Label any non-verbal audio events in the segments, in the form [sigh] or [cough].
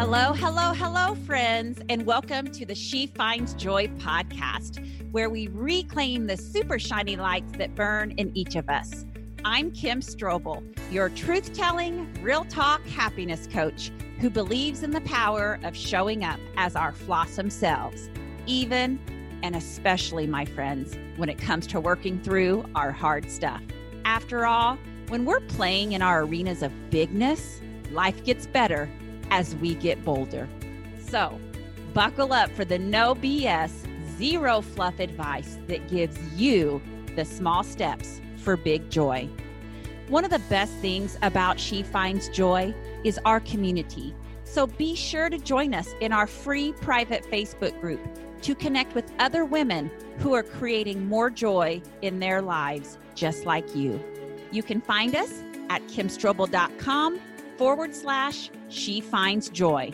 Hello, hello, hello, friends, and welcome to the She Finds Joy podcast, where we reclaim the super shiny lights that burn in each of us. I'm Kim Strobel, your truth telling, real talk happiness coach who believes in the power of showing up as our flossom selves, even and especially, my friends, when it comes to working through our hard stuff. After all, when we're playing in our arenas of bigness, life gets better as we get bolder. So, buckle up for the no BS, zero fluff advice that gives you the small steps for big joy. One of the best things about She Finds Joy is our community. So be sure to join us in our free private Facebook group to connect with other women who are creating more joy in their lives just like you. You can find us at kimstrobel.com forward slash she finds joy.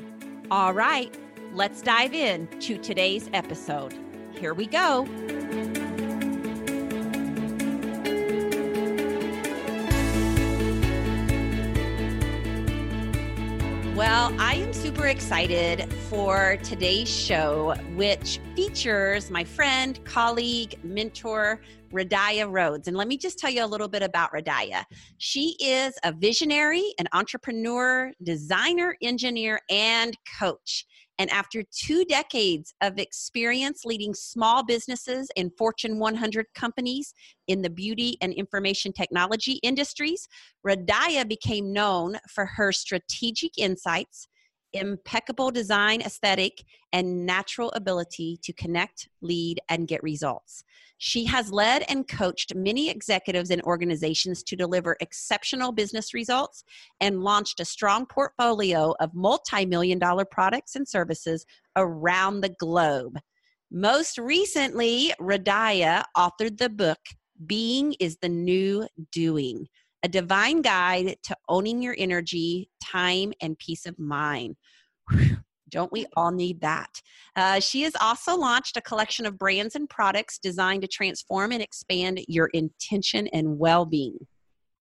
All right, let's dive in to today's episode. Here we go. Well, I am super excited for today's show, which features my friend, colleague, mentor, Radiah Rhodes. And let me just tell you a little bit about Radiah. She is a visionary, an entrepreneur, designer, engineer, and coach. And after two decades of experience leading small businesses in Fortune 100 companies in the beauty and information technology industries, Radiah became known for her strategic insights, impeccable design aesthetic, and natural ability to connect, lead, and get results. She has led and coached many executives and organizations to deliver exceptional business results and launched a strong portfolio of multi million dollar products and services around the globe. Most recently, Radiah authored the book Being is the New Doing, a divine guide to owning your energy, time, and peace of mind. [sighs] Don't we all need that? Uh, she has also launched a collection of brands and products designed to transform and expand your intention and well being.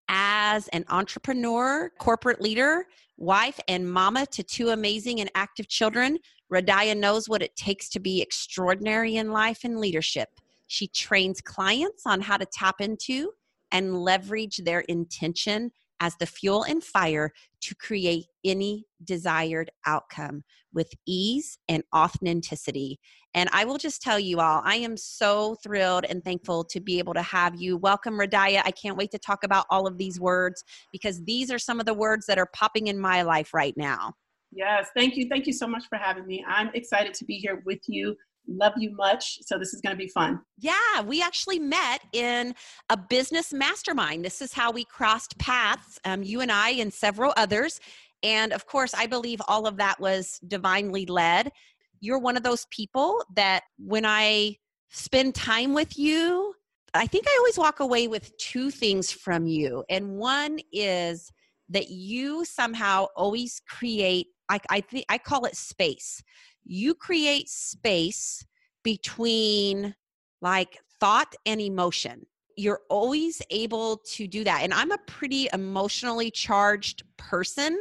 As an entrepreneur, corporate leader, wife, and mama to two amazing and active children, Radiah knows what it takes to be extraordinary in life and leadership. She trains clients on how to tap into and leverage their intention as the fuel and fire to create any desired outcome with ease and authenticity. And I will just tell you all, I am so thrilled and thankful to be able to have you. Welcome, Radiah. I can't wait to talk about all of these words because these are some of the words that are popping in my life right now. Yes, thank you. Thank you so much for having me. I'm excited to be here with you love you much. So this is going to be fun. Yeah, we actually met in a business mastermind. This is how we crossed paths, um, you and I, and several others. And of course, I believe all of that was divinely led. You're one of those people that when I spend time with you, I think I always walk away with two things from you. And one is that you somehow always create I, I think I call it space you create space between like thought and emotion. You're always able to do that. And I'm a pretty emotionally charged person.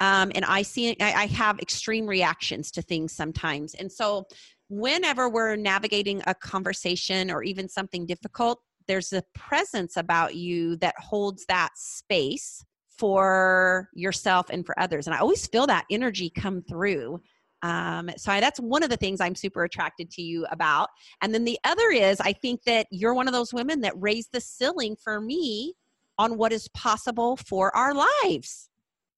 Um, and I see, I, I have extreme reactions to things sometimes. And so, whenever we're navigating a conversation or even something difficult, there's a presence about you that holds that space for yourself and for others. And I always feel that energy come through um, so I, that's one of the things I'm super attracted to you about. And then the other is I think that you're one of those women that raised the ceiling for me on what is possible for our lives.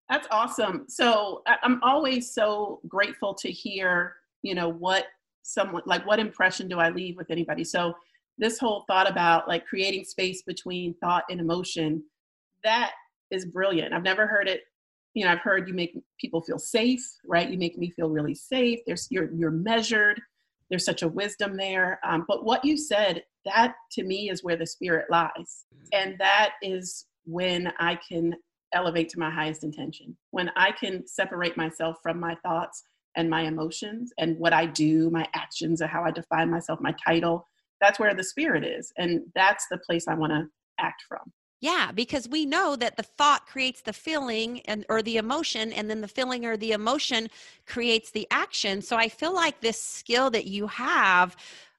That's awesome. So I'm always so grateful to hear, you know, what someone like what impression do I leave with anybody. So this whole thought about like creating space between thought and emotion, that is brilliant. I've never heard it you know, I've heard you make people feel safe, right? You make me feel really safe. There's you're you're measured. There's such a wisdom there. Um, but what you said, that to me is where the spirit lies, and that is when I can elevate to my highest intention. When I can separate myself from my thoughts and my emotions and what I do, my actions, and how I define myself, my title. That's where the spirit is, and that's the place I want to act from. Yeah, because we know that the thought creates the feeling and or the emotion and then the feeling or the emotion creates the action. So I feel like this skill that you have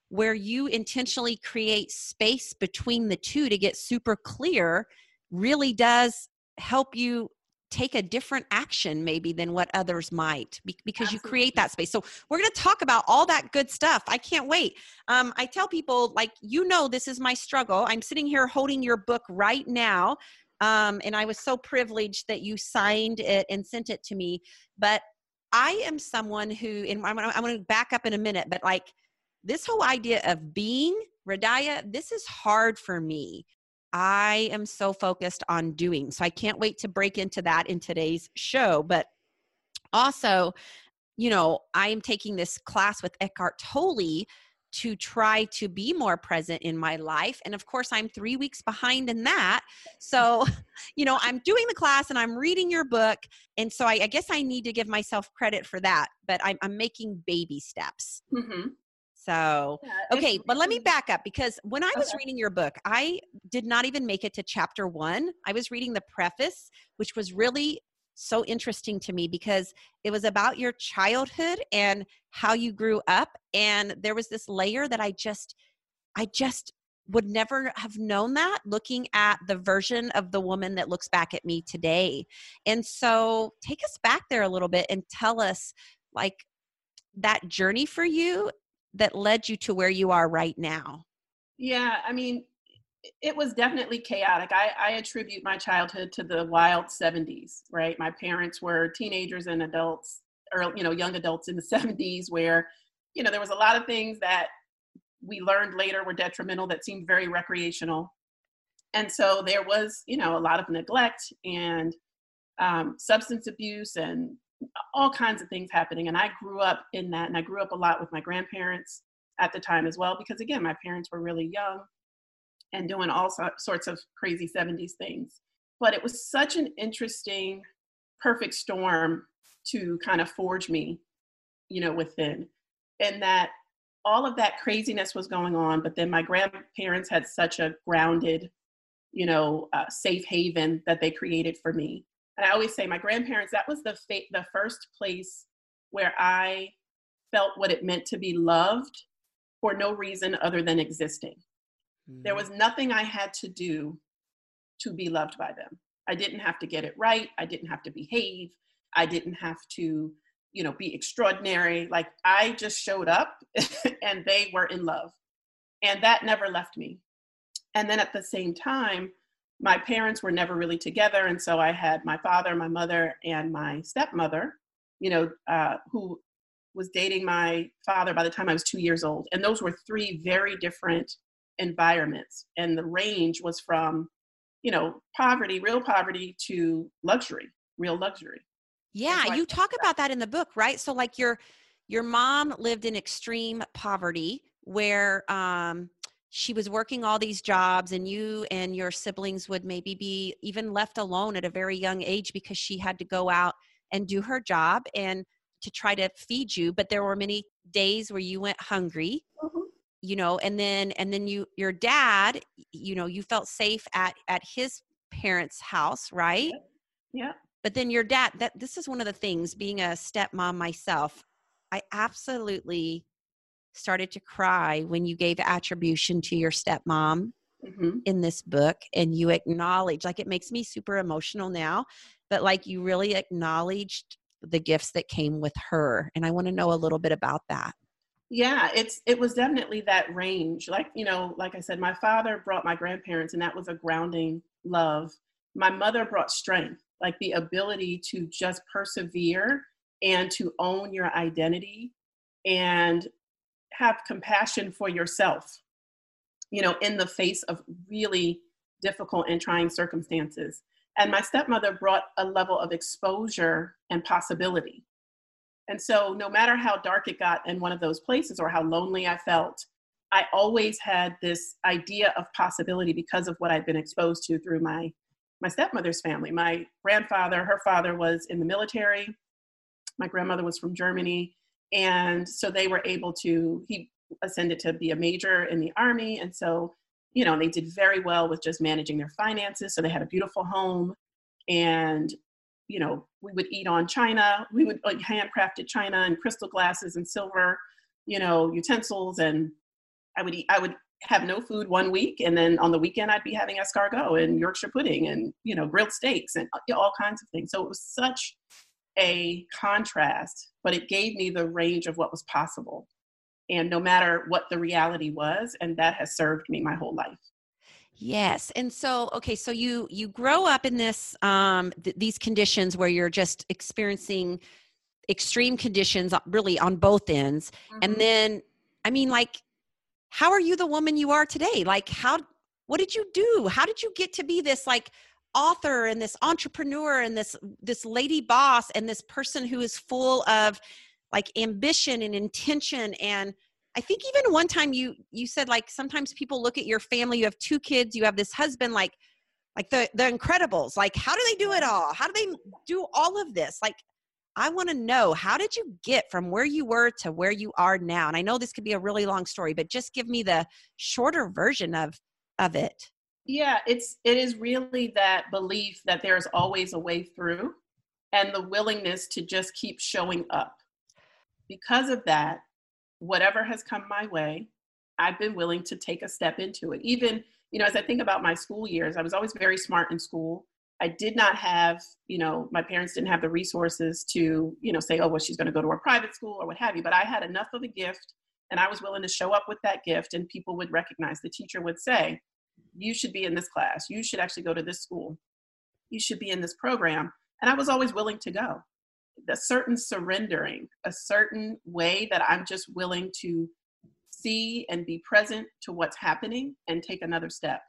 where you intentionally create space between the two to get super clear really does help you take a different action maybe than what others might because Absolutely. you create that space so we're going to talk about all that good stuff i can't wait um, i tell people like you know this is my struggle i'm sitting here holding your book right now um, and i was so privileged that you signed it and sent it to me but i am someone who and i'm, I'm going to back up in a minute but like this whole idea of being Radiah, this is hard for me. I am so focused on doing. So I can't wait to break into that in today's show. But also, you know, I am taking this class with Eckhart Tolle to try to be more present in my life. And of course, I'm three weeks behind in that. So, [laughs] you know, I'm doing the class and I'm reading your book. And so I, I guess I need to give myself credit for that, but I'm, I'm making baby steps. Mm-hmm. So, okay, but let me back up because when I was okay. reading your book, I did not even make it to chapter one. I was reading the preface, which was really so interesting to me because it was about your childhood and how you grew up. And there was this layer that I just, I just would never have known that looking at the version of the woman that looks back at me today. And so take us back there a little bit and tell us like that journey for you that led you to where you are right now? Yeah, I mean, it was definitely chaotic. I, I attribute my childhood to the wild 70s, right? My parents were teenagers and adults, or, you know, young adults in the [laughs] 70s where, you know, there was a lot of things that we learned later were detrimental that seemed very recreational. And so there was, you know, a lot of neglect and um, substance abuse and all kinds of things happening. And I grew up in that, and I grew up a lot with my grandparents at the time as well, because again, my parents were really young and doing all sorts of crazy 70s things. But it was such an interesting, perfect storm to kind of forge me, you know, within. And that all of that craziness was going on, but then my grandparents had such a grounded, you know, uh, safe haven that they created for me and I always say my grandparents, that was the fa- the first place where I felt what it meant to be loved for no reason other than existing. Mm-hmm. There was nothing I had to do to be loved by them. I didn't have to get it right. I didn't have to behave. I didn't have to, you know, be extraordinary. Like I just showed up [laughs] and they were in love. And that never left me. And then at the same time, my parents were never really together and so i had my father my mother and my stepmother you know uh, who was dating my father by the time i was two years old. And those were three very different environments. And the range was from you know poverty real poverty to luxury real luxury. Yeah so you talk that. about that in the book right? So like your your mom lived in extreme poverty where um she was working all these jobs and you and your siblings would maybe be even left alone at a very young age because she had to go out and do her job and to try to feed you but there were many days where you went hungry mm-hmm. you know and then and then you your dad you know you felt safe at at his parents house right yeah, yeah. but then your dad that this is one of the things being a stepmom myself i absolutely started to cry when you gave attribution to your stepmom mm-hmm. in this book and you acknowledge like it makes me super emotional now but like you really acknowledged the gifts that came with her and i want to know a little bit about that yeah it's it was definitely that range like you know like i said my father brought my grandparents and that was a grounding love my mother brought strength like the ability to just persevere and to own your identity and have compassion for yourself, you know, in the face of really difficult and trying circumstances. And my stepmother brought a level of exposure and possibility. And so, no matter how dark it got in one of those places or how lonely I felt, I always had this idea of possibility because of what I'd been exposed to through my my stepmother's family. My grandfather, her father was in the military. My grandmother was from Germany. And so they were able to, he ascended to be a major in the army. And so you know, they did very well with just managing their finances. So they had a beautiful home and you know, we would eat on china. We would like handcrafted china and crystal glasses and silver, you know, utensils. And I would eat, I would have no food one week. And then on the weekend, I'd be having escargot and Yorkshire pudding and, you know, grilled steaks and uh, all kinds of things. So it was such a contrast, but it gave me the range of what was possible. And no matter what the reality was, and that has served me my whole life. Yes. And so okay, so you you grow up in this um th- these conditions where you're just experiencing extreme conditions uh, really on both ends. Mm-hmm. And then I mean like how are you the woman you are today? Like how what did you do? How did you get to be this like author and this entrepreneur and this this lady boss and this person who is full of like ambition and intention and I think even one time you you said like sometimes people look at your family, you have two kids, you have this husband like like the the incredibles. Like how do they do it all? How do they do all of this? Like I want to know how did you get from where you were to where you are now? And I know this could be a really long story, but just give me the shorter version of of it. Yeah, it's it is really that belief that there's always a way through and the willingness to just keep showing up. Because of that, whatever has come my way, I've been willing to take a step into it. Even, you know, as I think about my school years, I was always very smart in school. I did not have, you know, my parents didn't have the resources to, you know, say, oh, well, she's going to go to a private school or what have you. But I had enough of a gift and I was willing to show up with that gift and people would recognize. The teacher would say, you should be in this class. You should actually go to this school. You should be in this program. And I was always willing to go a certain surrendering, a certain way that I'm just willing to see and be present to what's happening and take another step.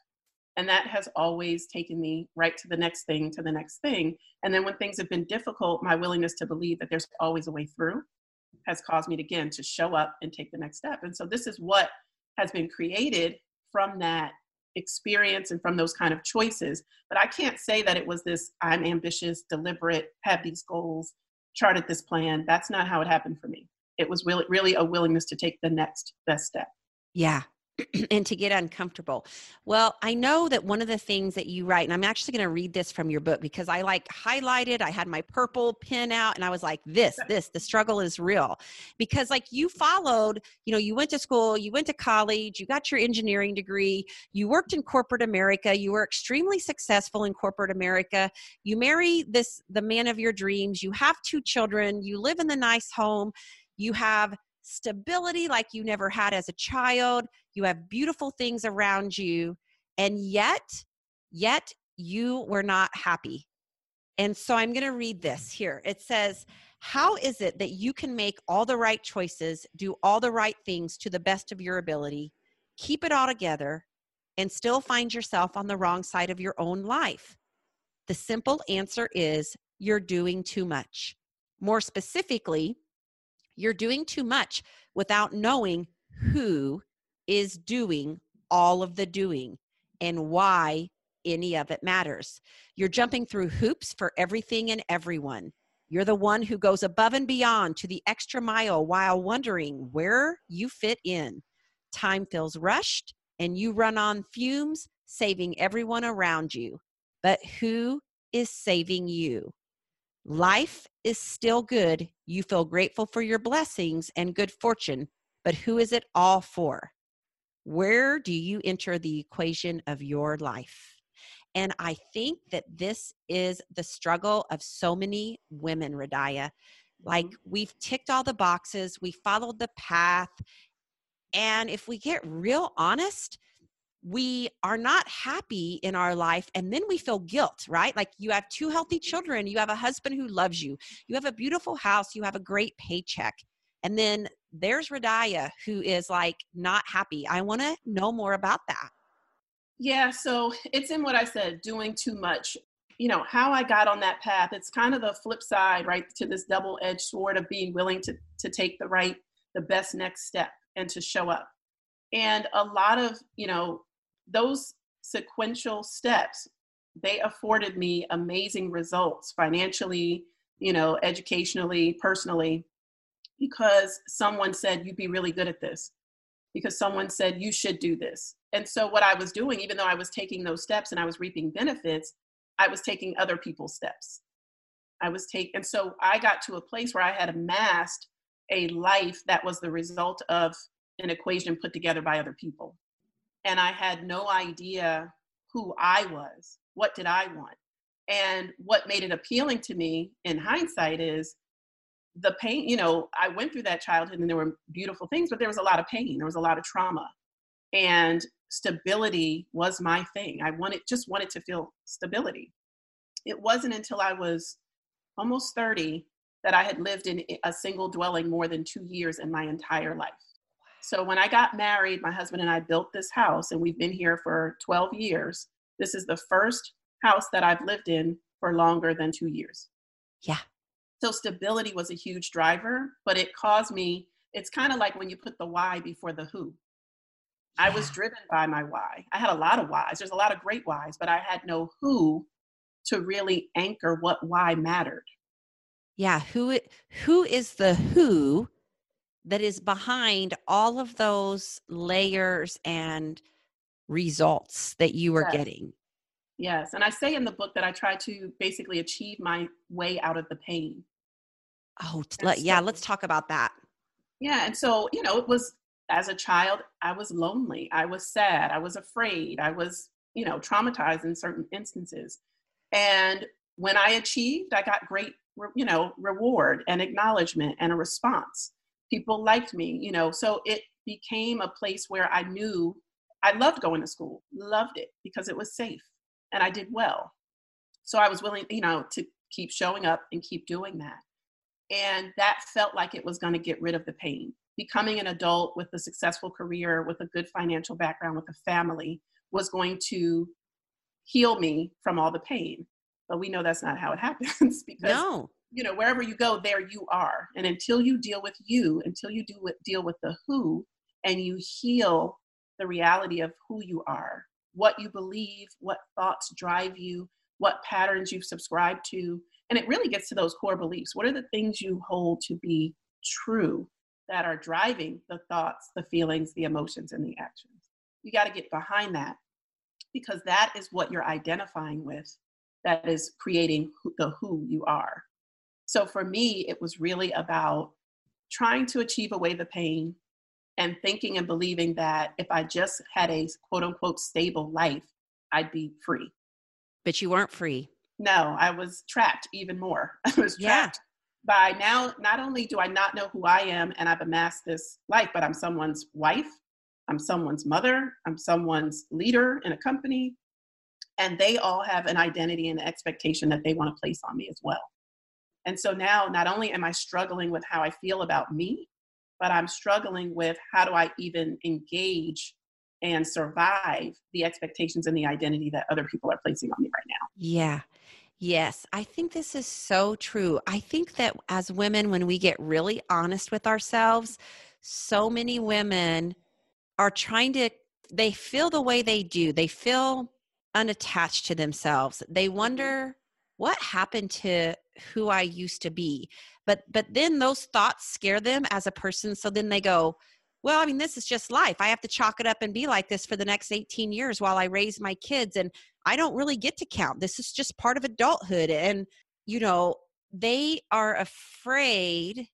And that has always taken me right to the next thing, to the next thing. And then when things have been difficult, my willingness to believe that there's always a way through has caused me to, again to show up and take the next step. And so this is what has been created from that experience and from those kind of choices. But I can't say that it was this I'm ambitious, deliberate, have these goals, charted this plan. That's not how it happened for me. It was really, really a willingness to take the next best step. Yeah. And to get uncomfortable. Well, I know that one of the things that you write, and I'm actually going to read this from your book because I like highlighted, I had my purple pen out, and I was like, this, this, the struggle is real. Because, like, you followed, you know, you went to school, you went to college, you got your engineering degree, you worked in corporate America, you were extremely successful in corporate America, you marry this, the man of your dreams, you have two children, you live in the nice home, you have stability like you never had as a child. You have beautiful things around you. And yet, yet you were not happy. And so I'm going to read this here. It says, How is it that you can make all the right choices, do all the right things to the best of your ability, keep it all together, and still find yourself on the wrong side of your own life? The simple answer is you're doing too much. More specifically, you're doing too much without knowing who is doing all of the doing and why any of it matters. You're jumping through hoops for everything and everyone. You're the one who goes above and beyond to the extra mile while wondering where you fit in. Time feels rushed and you run on fumes, saving everyone around you. But who is saving you? Life is still good. You feel grateful for your blessings and good fortune, but who is it all for? Where do you enter the equation of your life? And I think that this is the struggle of so many women, Radiah. Like mm-hmm. we've ticked all the boxes, we followed the path. And if we get real honest, we are not happy in our life and then we feel guilt, right? Like you have two healthy children, you have a husband who loves you, you have a beautiful house, you have a great paycheck. And then there's Radiah who is like not happy. I want to know more about that. Yeah, so it's in what I said, doing too much. You know, how I got on that path, it's kind of the flip side, right, to this double edged sword of being willing to, to take the right, the best next step and to show up. And a lot of, you know, those sequential steps they afforded me amazing results financially you know educationally personally because someone said you'd be really good at this because someone said you should do this and so what I was doing, even though I was taking those steps and I was reaping benefits, I was taking other people's steps. I was taking, and so I got to a place where I had amassed a life that was the result of an equation put together by other people. And I had no idea who I was. What did I want? And what made it appealing to me in hindsight is the pain. You know, I went through that childhood and there were beautiful things, but there was a lot of pain, there was a lot of trauma. And stability was my thing. I wanted just wanted to feel stability. It wasn't until I was almost 30 that I had lived in a single dwelling more than 2 years in my entire life. So when I got married, my husband and I built this house and we've been here for 12 years. This is the first house that I've lived in for longer than 2 years. Yeah. So stability was a huge driver, but it caused me it's kind of like when you put the why before the who. I was driven by my why. I had a lot of whys. There's a lot of great whys, but I had no who to really anchor what why mattered. Yeah, who who is the who that is behind all of those layers and results that you were yes. getting? Yes, and I say in the book that I try to basically achieve my way out of the pain. Oh, let, so, yeah, let's talk about that. Yeah, and so, you know, it was as a child, I was lonely, I was sad, I was afraid, I was, you know, traumatized in certain instances. And when I achieved, I got great, you know, reward and acknowledgement and a response. People liked me, you know, so it became a place where I knew I loved going to school, loved it because it was safe and I did well. So I was willing, you know, to keep showing up and keep doing that. And that felt like it was going to get rid of the pain becoming an adult with a successful career, with a good financial background, with a family was going to heal me from all the pain. But we know that's not how it [laughs] happens because no. You know wherever you go, there you are. And until you deal with you, until you do deal with the who, and you heal the reality of who you are, what you believe, what thoughts drive you, what patterns you've subscribed to, and it really gets to those core beliefs. What are the things you hold to be true? that are driving the thoughts, the feelings, the emotions, and the actions. You got to get behind that because that is what you're identifying with, that is creating the who you are. So for me, it was really about trying to achieve away the pain and thinking and believing that if I just had a quote unquote stable life, I'd be free. But you weren't free. No, I was trapped even more. [laughs] I was trapped yeah. by now, not only do I not know who I am and I've amassed this life, but I'm someone's wife, I'm someone's mother, I'm someone's leader in a company, and they all have an identity and expectation that they want to place on me as well. And so now, not only am I struggling with how I feel about me, but I'm struggling with how do I even engage and survive the expectations and the identity that other people are placing on me right now. Yeah. Yes, I think this is so true. I think that as women, when we get really honest with ourselves, so many women are trying to, they feel the way they do. They feel unattached to themselves. They mm-hmm. wonder what happened to who I used to be. But but then those thoughts scare them as a person. So then they go, well, I mean, this is just life. I have to chalk it up and be like this for the next 18 years while I raise my kids. And I don't really get to count. This is just part of adulthood. And, you know, they are afraid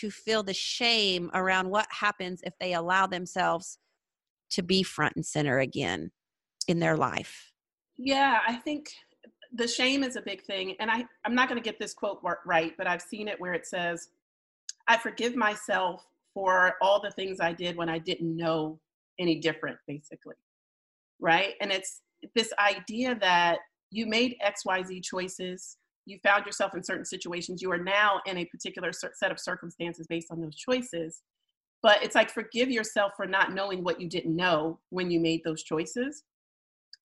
to feel the shame around what happens if they allow themselves to be front and center again in their life. Yeah, I think the shame is a big thing. And I, I'm not going to get this quote right, but I've seen it where it says, I forgive myself for all the things I did when I didn't know any different, basically. Right. And it's this idea that you made XYZ choices, you found yourself in certain situations, you are now in a particular set of circumstances based on those choices. But it's like forgive yourself for not knowing what you didn't know when you made those choices.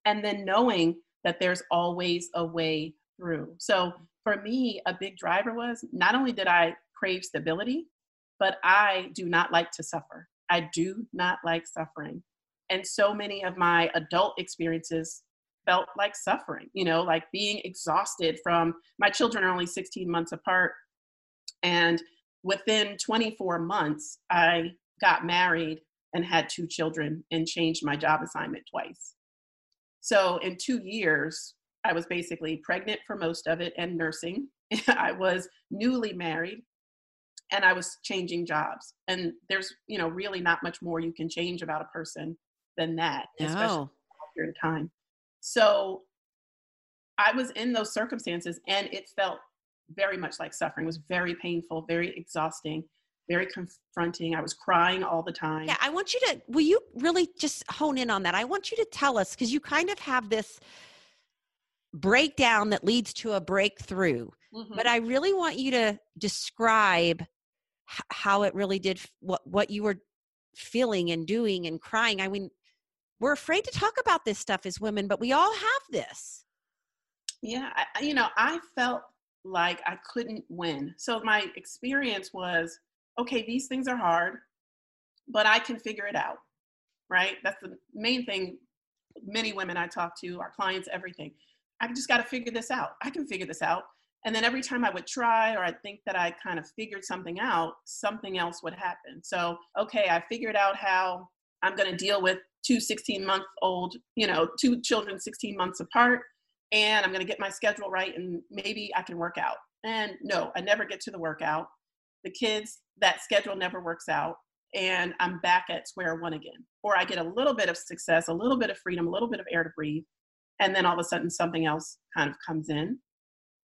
And then knowing that there's always a way through. So for me, a big driver was not only did I crave stability, but I do not like to suffer. I do not like suffering. And so many of my adult experiences felt like suffering, you know, like being exhausted from my children are only 16 months apart. And within 24 months, I got married and had two children and changed my job assignment twice. So in two years, I was basically pregnant for most of it and nursing. [laughs] I was newly married and I was changing jobs. And there's, you know, really not much more you can change about a person than that, no. especially period of time. So I was in those circumstances and it felt very much like suffering. It was very painful, very exhausting, very confronting. I was crying all the time. Yeah, I want you to will you really just hone in on that? I want you to tell us because you kind of have this breakdown that leads to a breakthrough. Mm-hmm. But I really want you to describe h- how it really did what what you were feeling and doing and crying. I mean, we're afraid to talk about this stuff as women, but we all have this. Yeah, I, you know, I felt like I couldn't win. So my experience was, okay, these things are hard, but I can figure it out. Right? That's the main thing many women I talk to, our clients, everything. I just got to figure this out. I can figure this out. And then every time I would try or I think that I kind of figured something out, something else would happen. So, okay, I figured out how I'm going to deal with two 16 month old, you know, two children 16 months apart, and I'm going to get my schedule right and maybe I can work out. And no, I never get to the workout. The kids, that schedule never works out. And I'm back at square one again. Or I get a little bit of success, a little bit of freedom, a little bit of air to breathe. And then all of a sudden something else kind of comes in.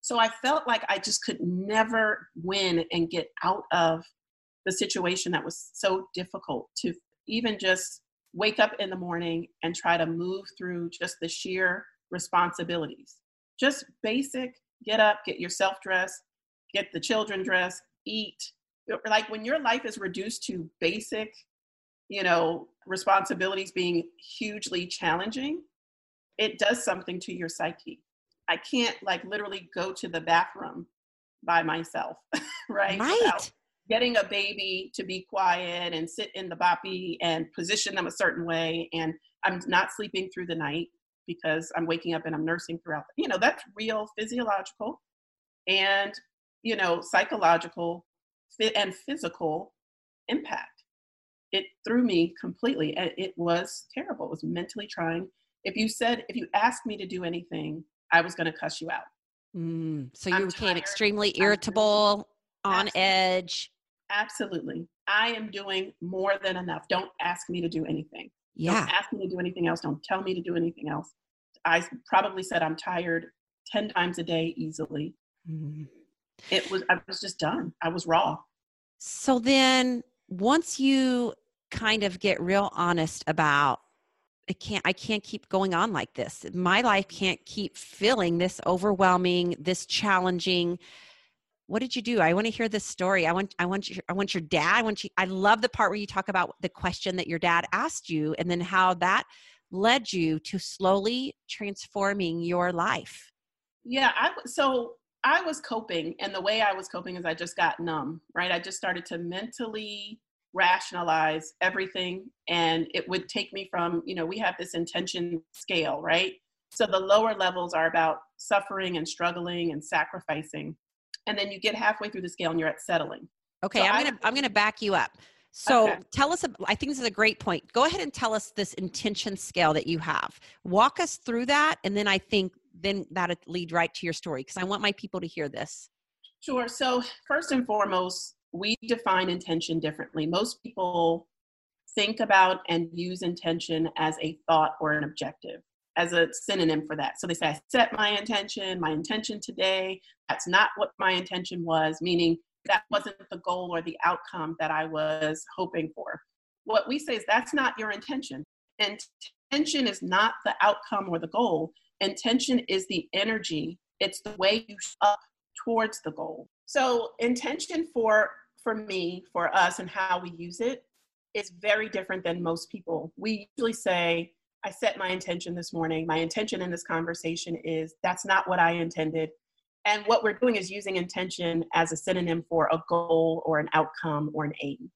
So I felt like I just could never win and get out of the situation that was so difficult to even just wake up in the morning and try to move through just the sheer responsibilities. Just basic get up, get yourself dressed, get the children dressed, eat. Like when your life is reduced to basic, you know, responsibilities being hugely challenging, it does something to your psyche. I can't like literally go to the bathroom by myself, right? [laughs] Right. Without getting a baby to be quiet and sit in the boppy and position them a certain way and i'm not sleeping through the night because i'm waking up and i'm nursing throughout the, you know that's real physiological and you know psychological and physical impact it threw me completely and it was terrible it was mentally trying if you said if you asked me to do anything i was going to cuss you out mm, so you I'm became tired. extremely irritable on edge Absolutely. I am doing more than enough. Don't ask me to do anything. Yeah. Don't ask me to do anything else. Don't tell me to do anything else. I probably said I'm tired 10 times a day easily. Mm-hmm. It was, I was just done. I was raw. So then once you kind of get real honest about it can't i can't keep going on like this. My life can't keep feeling this overwhelming this challenging. What did you do? I want to hear this story. I want i want your i want your dad. I want you i love the part where you talk about the question that your dad asked you and then how that led you to slowly transforming your life. Yeah i so i was coping and the way i was coping is i just got numb right i just started to mentally rationalize everything and it would take me from you know we have this intention scale right so the lower levels are about suffering and struggling and sacrificing and then you get halfway through the scale and you're at settling. Okay, so I'm gonna I'm gonna back you up. So okay. tell us. I think this is a great point. Go ahead and tell us this intention scale that you have. Walk us through that, and then I think then that lead right to your story because I want my people to hear this. Sure. So first and foremost, we define intention differently. Most people think about and use intention as a thought or an objective as a synonym for that. So they say, I set my intention, my intention today. That's not what my intention was, meaning that wasn't the goal or the outcome that I was hoping for. What we say is that's not your intention. Intention is not the outcome or the goal. Intention is the energy, it's the way you up towards the goal. So intention for for me, for us and how we use it is very different than most people. We usually say I set my intention this morning. My intention in this conversation is that's not what I intended. And what we're doing is using intention as a synonym for a goal or an outcome or an aim.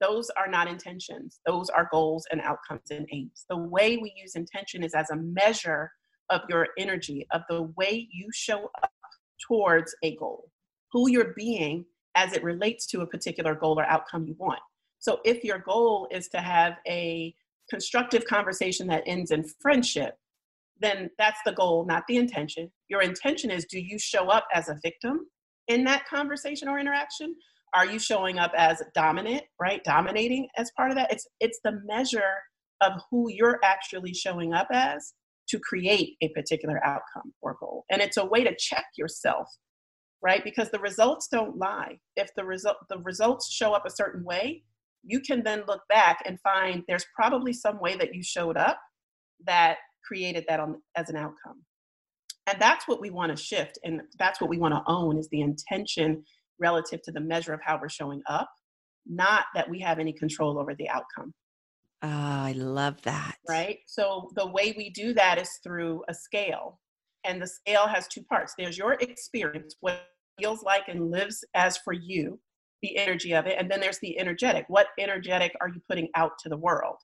Those are not intentions, those are goals and outcomes and aims. The way we use intention is as a measure of your energy, of the way you show up towards a goal, who you're being as it relates to a particular goal or outcome you want. So if your goal is to have a constructive conversation that ends in friendship, then that's the goal, not the intention. Your intention is do you show up as a victim in that conversation or interaction? Are you showing up as dominant, right? Dominating as part of that? It's it's the measure of who you're actually showing up as to create a particular outcome or goal. And it's a way to check yourself, right? Because the results don't lie. If the result the results show up a certain way, you can then look back and find there's probably some way that you showed up that created that on, as an outcome. And that's what we want to shift and that's what we want to own is the intention relative to the measure of how we're showing up, not that we have any control over the outcome. Oh, I love that. Right? So the way we do that is through a scale. And the scale has two parts. There's your experience, what feels like and lives as for you, the energy of it. And then there's the energetic. What energetic are you putting out to the world?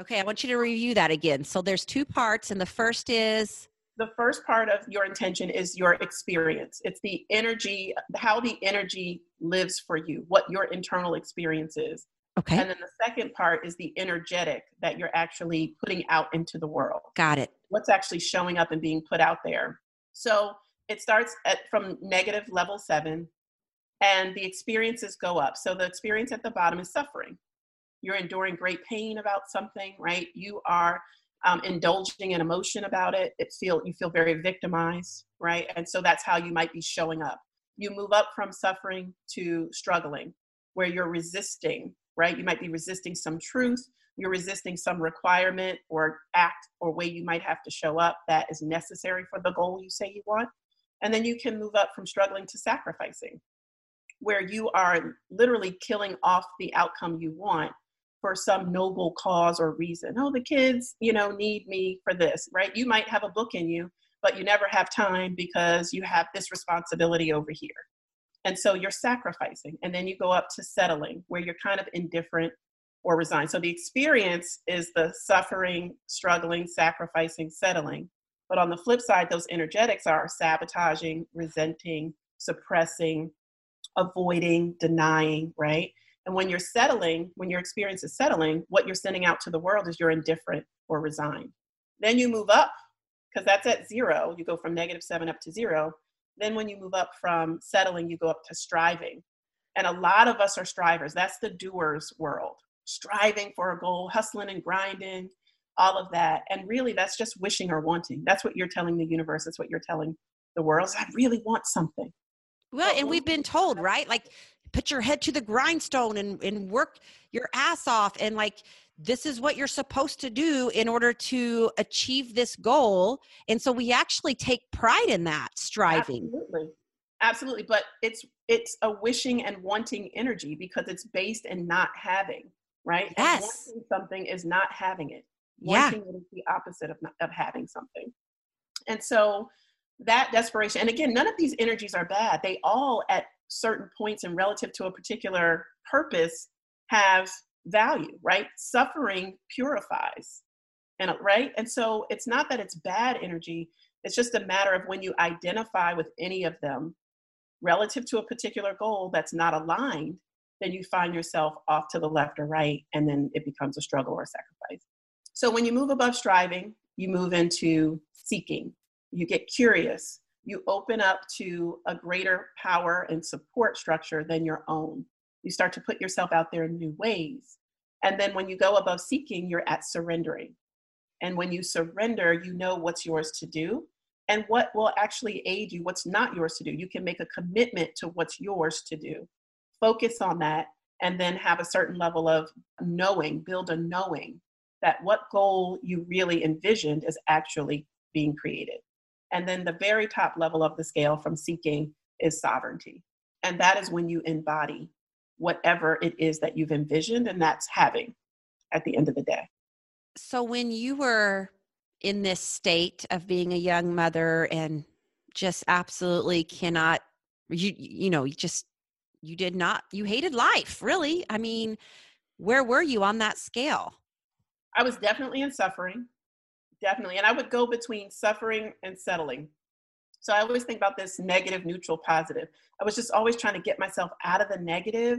Okay, I want you to review that again. So there's two parts, and the first is the first part of your intention is your experience. It's the energy, how the energy lives for you, what your internal experience is. Okay. And then the second part is the energetic that you're actually putting out into the world. Got it. What's actually showing up and being put out there. So it starts at from negative level seven and the experiences go up. So the experience at the bottom is suffering. You're enduring great pain about something, right? You are um, indulging in emotion about it. It feel you feel very victimized, right? And so that's how you might be showing up. You move up from suffering to struggling, where you're resisting, right? You might be resisting some truth. You're resisting some requirement or act or way you might have to show up that is necessary for the goal you say you want. And then you can move up from struggling to sacrificing, where you are literally killing off the outcome you want for some noble cause or reason. Oh, the kids, you know, need me for this, right? You might have a book in you, but you never have time because you have this responsibility over here. And so you're sacrificing. And then you go up to settling, where you're kind of indifferent or resigned. So the experience is the suffering, struggling, sacrificing, settling. But on the flip side, those energetics are sabotaging, resenting, suppressing, avoiding, denying, right? And when you're settling, when your experience is settling, what you're sending out to the world is you're indifferent or resigned. Then you move up, because that's at zero. You go from negative seven up to zero. Then when you move up from settling, you go up to striving. And a lot of us are strivers. That's the doers world. Striving for a goal, hustling and grinding, all of that. And really, that's just wishing or wanting. That's what you're telling the universe. That's what you're telling the world. I really want something. Well, and we've been told, right? Like put your head to the grindstone and, and work your ass off. And like this is what you're supposed to do in order to achieve this goal. And so we actually take pride in that striving. Absolutely. Absolutely. But it's it's a wishing and wanting energy because it's based in not having right? Yes. wanting something is not having it. Wanting yeah. it is the opposite of, of having something. And so that desperation and again none of these energies are bad. They all at certain points and relative to a particular purpose have value, right? Suffering purifies. And right? And so it's not that it's bad energy, it's just a matter of when you identify with any of them relative to a particular goal that's not aligned, then you find yourself off to the left or right, and then it becomes a struggle or a sacrifice. So when you move above striving, you move into seeking. You get curious you open up to a greater power and support structure than your own. You start to put yourself out there in new ways. And then when you go above seeking, you're at surrendering. And when you surrender, you know what's yours to do and what will actually aid you, what's not yours to do. You can make a commitment to what's yours to do. Focus on that and then have a certain level of knowing, build a knowing that what goal you really envisioned is actually being created. And then the very top level of the scale from seeking is sovereignty. And that is when you embody whatever it is that you've envisioned, and that's having at the end of the day. So, when you were in this state of being a young mother and just absolutely cannot, you, you know, you just, you did not, you hated life, really. I mean, where were you on that scale? I was definitely in suffering definitely. And I would go between suffering and settling. So I always think about this negative, neutral, positive. I was just always trying to get myself out of the negative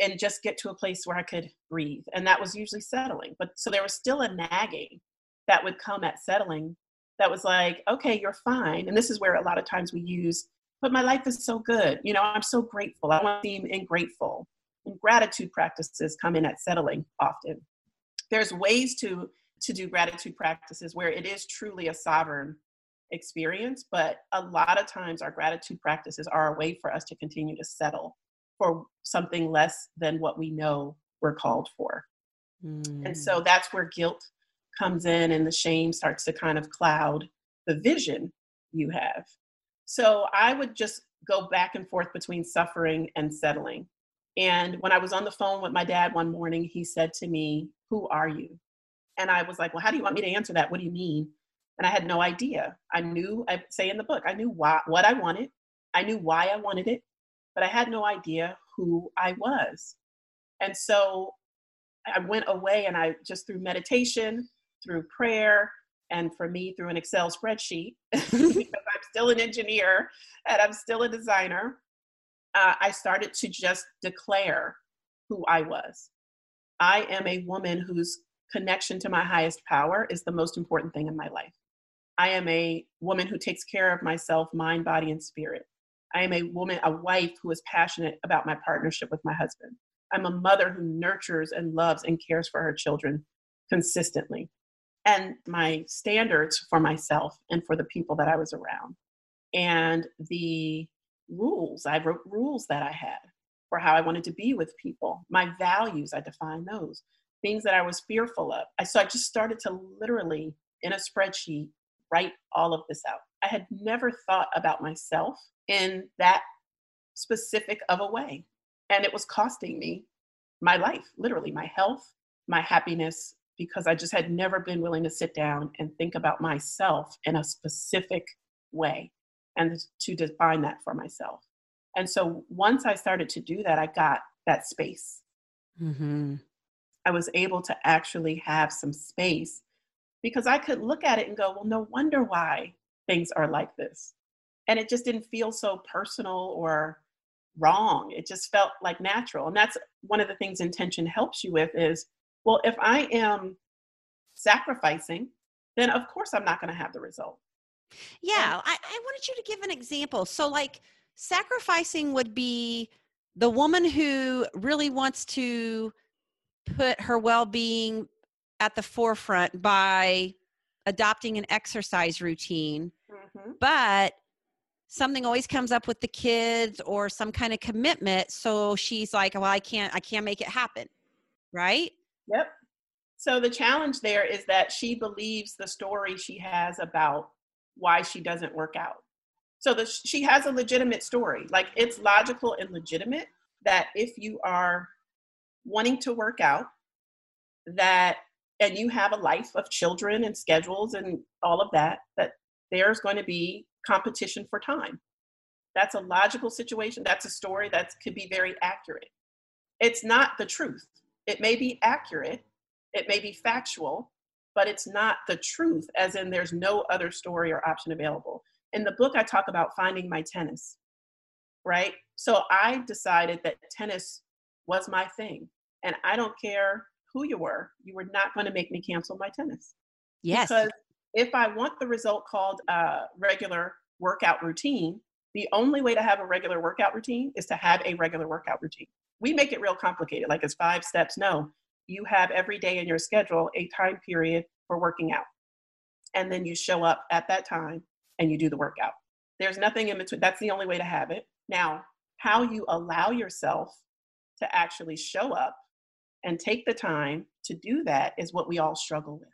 and just get to a place where I could breathe. And that was usually settling. But so there was still a nagging that would come at settling that was like, okay, you're fine. And this is where a lot of times we use, but my life is so good. You know, I'm so grateful. I want to seem ingrateful. And gratitude practices come in at settling often. There's ways to to do gratitude practices where it is truly a sovereign experience, but a lot of times our gratitude practices are a way for us to continue to settle for something less than what we know we're called for. Mm. And so that's where guilt comes in and the shame starts to kind of cloud the vision you have. So I would just go back and forth between suffering and settling. And when I was on the phone with my dad one morning, he said to me, Who are you? And I was like, Well, how do you want me to answer that? What do you mean? And I had no idea. I knew, I say in the book, I knew why, what I wanted, I knew why I wanted it, but I had no idea who I was. And so I went away and I just through meditation, through prayer and for me through an Excel spreadsheet [laughs] because I'm still an engineer and I'm still a designer. Uh, I started to just declare who I was. I am a woman whose connection to my highest power is the most important thing in my life. I am a woman who takes care of myself, mind, body, and spirit. I am a woman, a wife who is passionate about my partnership with my husband. I'm a mother who nurtures and loves and cares for her children consistently and my standards for myself and for the people that I was around. And the rules, I wrote rules that I had for how I wanted to be with people. My values, I defined those. Things that I was fearful of. I, so I just started to literally, in a spreadsheet, write all of this out. I had never thought about myself in that specific of a way. And it was costing me my life, literally, my health, my happiness, because I just had never been willing to sit down and think about myself in a specific way and to define that for myself. And so once I started to do that, I got that space. Mm-hmm. I was able to actually have some space because I could look at it and go, well, no wonder why things are like this. And it just didn't feel so personal or wrong. It just felt like natural. And that's one of the things intention helps you with is well, if I am sacrificing, then of course I'm not going to have the result. Yeah, I, I wanted you to give an example. So, like, sacrificing would be the woman who really wants to put her well being at the forefront by adopting an exercise routine, mm-hmm. but something always comes up with the kids or some kind of commitment so she's like well i can't i can't make it happen right Yep. So the challenge there is that she believes the story she has about why she doesn't work out. So the, she has a legitimate story. Like it's logical and legitimate that if you are wanting to work out, that and you have a life of children and schedules and all of that, that there's going to be competition for time. That's a logical situation. That's a story that could be very accurate. It's not the truth. It may be accurate, it may be factual, but it's not the truth, as in there's no other story or option available. In the book, I talk about finding my tennis, right? So I decided that tennis was my thing. And I don't care who you were, you were not going to make me cancel my tennis. Yes. Because if I want the result called a regular workout routine, the only way to have a regular workout routine is to have a regular workout routine. We make it real complicated like it's five steps. No you have every day in your schedule a time period for working out. And then you show up at that time and you do the workout. There's nothing in between that's the only way to have it. Now how you allow yourself to actually show up and take the time to do that is what we all struggle with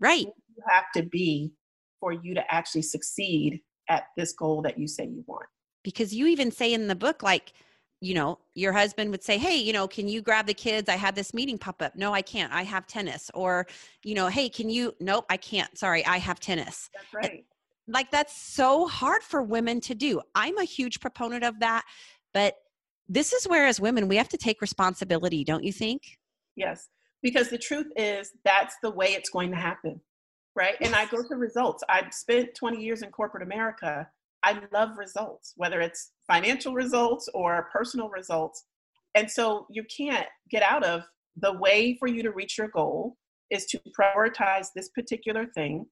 right you have to be for you to actually succeed at this goal that you say you want because you even say in the book like you know, your husband would say, Hey, you know, can you grab the kids? I had this meeting pop up. No, I can't. I have tennis. Or, you know, Hey, can you? Nope, I can't. Sorry, I have tennis. That's eh, right. And, like, that's so hard for women to do. I'm a huge proponent of that. But this is where, as women, we have to take responsibility, don't you think? Yes. Because the truth is, that's the way it's going to happen. Right. And I go to results. I've spent 20 years in corporate America I love results, whether it's financial results or personal results. And so you can't get out of the way for you to reach your goal is to prioritize this particular thing,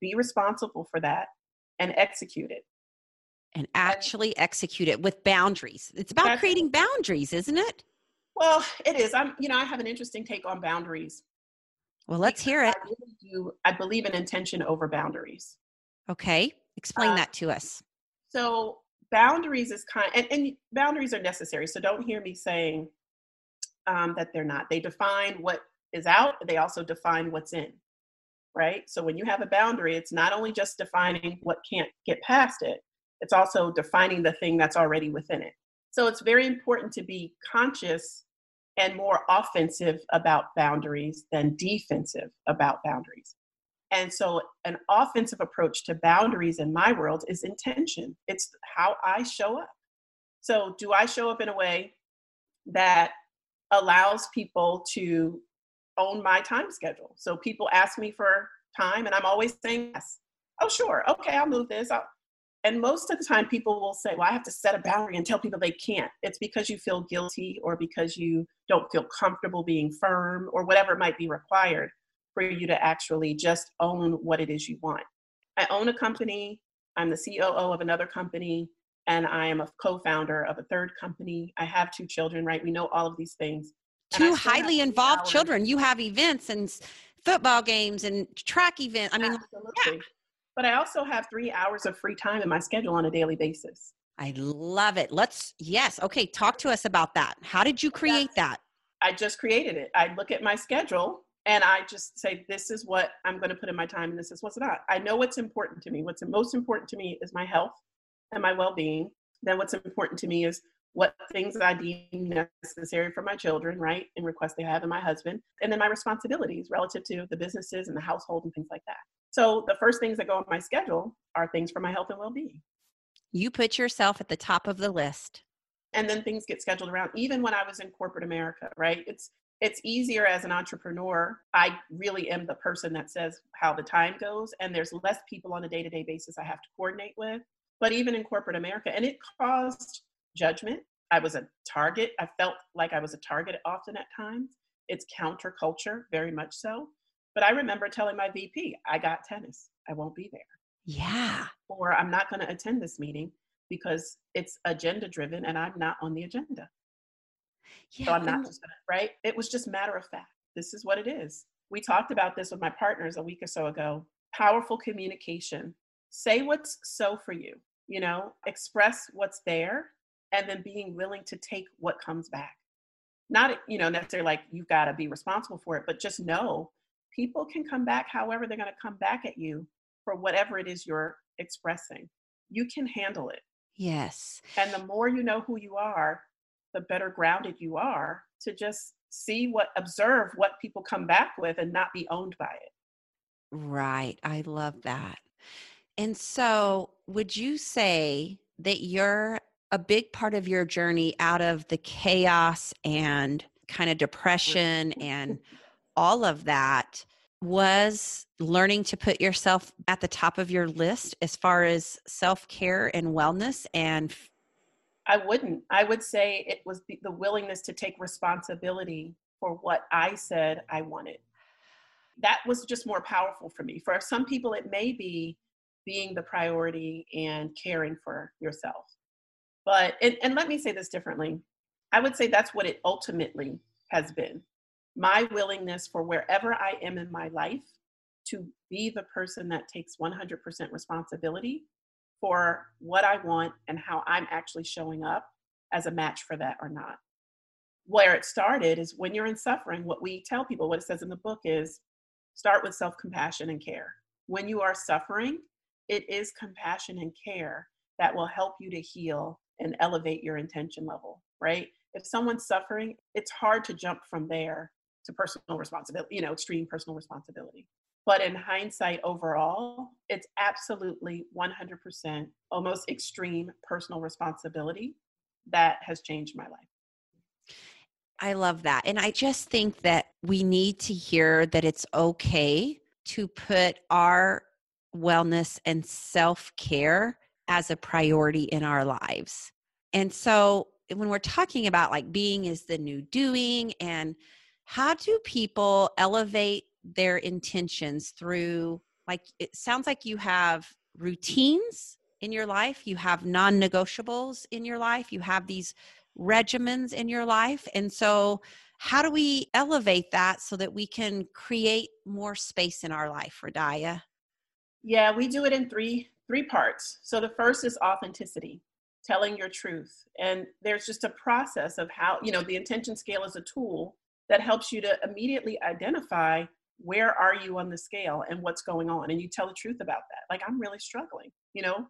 be responsible for that, and execute it. And actually execute it with boundaries. It's about creating boundaries, isn't it? Well, it is. I'm, you know, I have an interesting take on boundaries. Well, let's hear it. I, really do, I believe in intention over boundaries. Okay. Explain uh, that to us. So, boundaries is kind and, and boundaries are necessary. So, don't hear me saying um, that they're not. They define what is out, they also define what's in, right? So, when you have a boundary, it's not only just defining what can't get past it, it's also defining the thing that's already within it. So, it's very important to be conscious and more offensive about boundaries than defensive about boundaries. And so, an offensive approach to boundaries in my world is intention. It's how I show up. So, do I show up in a way that allows people to own my time schedule? So, people ask me for time, and I'm always saying yes. Oh, sure. Okay, I'll move this. I'll, and most of the time, people will say, Well, I have to set a boundary and tell people they can't. It's because you feel guilty or because you don't feel comfortable being firm or whatever might be required for you to actually just own what it is you want. I own a company, I'm the COO of another company, and I am a co founder of a third company. I have two children, right? We know all of these things. Two highly involved hours. children. You have events and football games and track events. I mean, Absolutely. Yeah. But I also have three hours of free time in my schedule on a daily basis. I love it. Let's, yes. Okay. Talk to us about that. How did you create that? I just created it. I look at my schedule and I just say, this is what I'm going to put in my time, and this is what's not. I know what's important to me. What's most important to me is my health and my well being. Then, what's important to me is what things I deem necessary for my children, right, and requests they have, and my husband, and then my responsibilities relative to the businesses and the household and things like that. So, the first things that go on my schedule are things for my health and well being. You put yourself at the top of the list. And then things get scheduled around, even when I was in corporate America, right? It's it's easier as an entrepreneur. I really am the person that says how the time goes, and there's less people on a day to day basis I have to coordinate with. But even in corporate America, and it caused judgment. I was a target. I felt like I was a target often at times. It's counterculture, very much so. But I remember telling my VP, I got tennis. I won't be there. Yeah. Or I'm not going to attend this meeting because it's agenda driven and I'm not on the agenda. Yeah, so I'm not just gonna, right? It was just matter of fact. This is what it is. We talked about this with my partners a week or so ago. Powerful communication. Say what's so for you, you know, express what's there and then being willing to take what comes back. Not, you know, necessarily like you've got to be responsible for it, but just know people can come back however they're going to come back at you for whatever it is you're expressing. You can handle it. Yes. And the more you know who you are, the better grounded you are to just see what observe what people come back with and not be owned by it right i love that and so would you say that you're a big part of your journey out of the chaos and kind of depression [laughs] and all of that was learning to put yourself at the top of your list as far as self-care and wellness and I wouldn't. I would say it was the, the willingness to take responsibility for what I said I wanted. That was just more powerful for me. For some people, it may be being the priority and caring for yourself. But, and, and let me say this differently I would say that's what it ultimately has been. My willingness for wherever I am in my life to be the person that takes 100% responsibility for what I want and how I'm actually showing up as a match for that or not. Where it started is when you're in suffering, what we tell people, what it says in the book is start with self compassion and care. When you are suffering, it is compassion and care that will help you to heal and elevate your intention level, right? If someone's suffering, it's hard to jump from there to personal responsibility, you know, extreme personal responsibility. But in hindsight, overall, it's absolutely 100% almost extreme personal responsibility that has changed my life. I love that. And I just think that we need to hear that it's okay to put our wellness and self care as a priority in our lives. And so eh, when we're talking about like being is the new doing and how do people elevate their intentions through like it sounds like you have routines in your life you have non-negotiables in your life you have these regimens in your life and so how do we elevate that so that we can create more space in our life for Radiah? Yeah, we do it in three three parts. So the first is authenticity, telling your truth. And there's just a process of how, you know, the intention scale is a tool that helps you to immediately identify where are you on the scale and what's going on and you tell the truth about that. Like I'm really struggling, you know,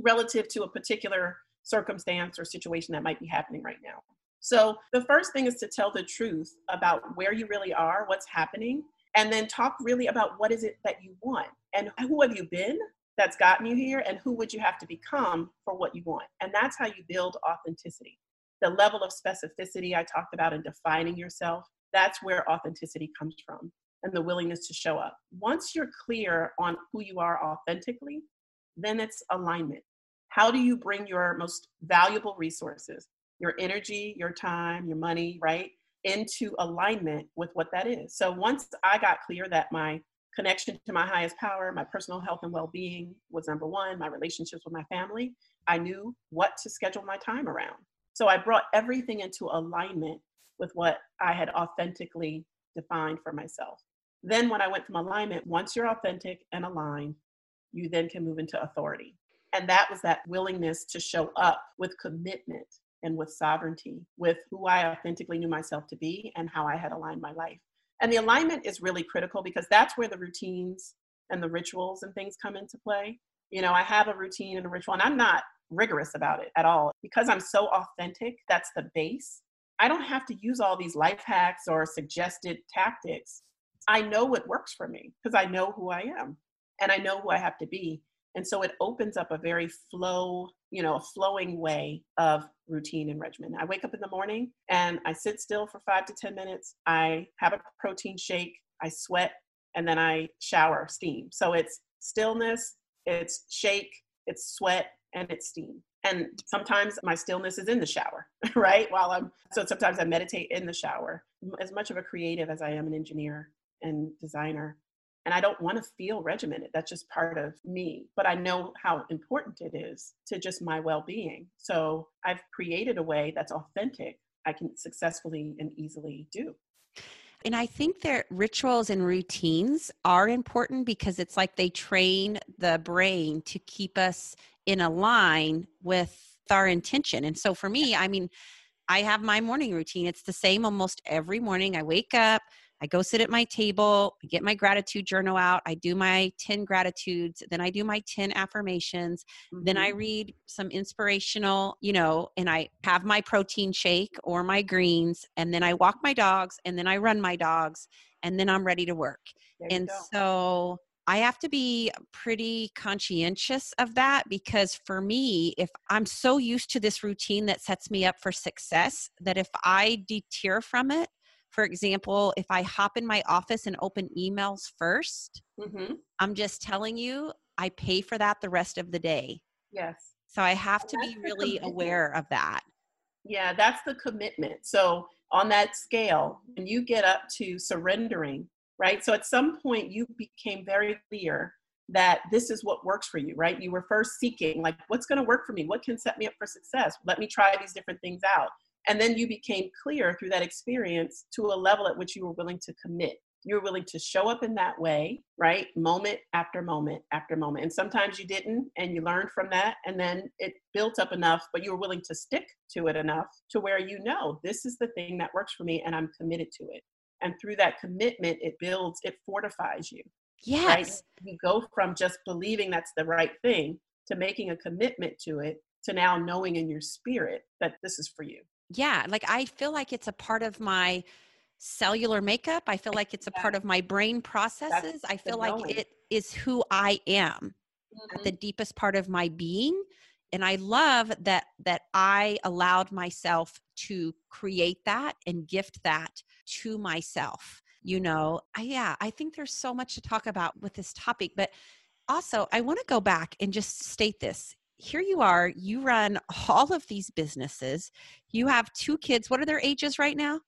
relative to a particular circumstance or situation that might be happening right now. So the first thing is to tell the truth about where you really are, what's happening, and then talk really about what is it that you want and who have you been that's gotten you here and who would you have to become for what you want. And that's how you build authenticity. The level of specificity I talked about in defining yourself, that's where authenticity comes from and the willingness to show up. Once you're clear on who you are authentically, then it's alignment. How do you bring your most valuable resources, your energy, your time, your money, right, into alignment with what that is. So once I got clear that my connection to my highest power, my personal health and well being was number one, my relationships with my family, I knew what to schedule my time around. So I brought everything into alignment with what I had authentically defined for myself. Then, when I went from alignment, once you're authentic and aligned, you then can move into authority. And that was that willingness to show up with commitment and with sovereignty, with who I authentically knew myself to be and how I had aligned my life. And the alignment is really critical because that's where the routines and the rituals and things come into play. You know, I have a routine and a ritual, and I'm not rigorous about it at all. Because I'm so authentic, that's the base. I don't have to use all these life hacks or suggested tactics. I know what works for me because I know who I am and I know who I have to be. And so it opens up a very flow, you know, a flowing way of routine and regimen. I wake up in the morning and I sit still for five to 10 minutes. I have a protein shake, I sweat, and then I shower, steam. So it's stillness, it's shake, it's sweat, and it's steam. And sometimes my stillness is in the shower, [laughs] right? While I'm, so sometimes I meditate in the shower. As much of a creative as I am an engineer and designer, and I don't want to feel regimented. That's just part of me. But I know how important it is to just my well being. So I've created a way that's authentic, I can successfully and easily do. And I think that rituals and routines are important because it's like they train the brain to keep us in a line with our intention. And so for me, I mean, I have my morning routine. It's the same almost every morning. I wake up, I go sit at my table, I get my gratitude journal out, I do my 10 gratitudes, then I do my 10 affirmations, mm-hmm. then I mm-hmm. read some inspirational, you know, and I have my protein shake or my greens, and then I walk my dogs, and then I run my dogs, and then I'm ready to work. And so I have to be pretty conscientious of that because for me, if I'm so used to this routine that sets me up for success, that if I deter from it, for example, if I hop in my office and open emails 1st i mm-hmm. I'm just telling you, I pay for that the rest of the day. Yes. So I have to be really aware of that. Yeah, that's the commitment. So on that scale, when you get up to surrendering, right? So at some point you became very clear that this is what works for you, right? You were first seeking, like, what's going to work for me? What can set me up for success? Let me try these different things out. And then you became clear through that experience to a level at which you were willing to commit. You were willing to show up in that way, right? Moment after moment after moment. And sometimes you didn't, and you learned from that. And then it built up enough, but you were willing to stick to it enough to where you know this is the thing that works for me and I'm committed to it. And through that commitment, it builds, it fortifies you. Yes. Right? You go from just believing that's the right thing to making a commitment to it to now knowing in your spirit that this is for you yeah like i feel like it's a part of my cellular makeup i feel like it's a part of my brain processes i feel like it is who i am mm-hmm. at the mm-hmm. deepest part of my being and i love that that i allowed myself to create that and gift that to myself you know I, yeah i think there's so much to talk about with this topic but also i want to go back and just state this here you are, you run all of these businesses. You mm-hmm. have two kids. What are their ages right now?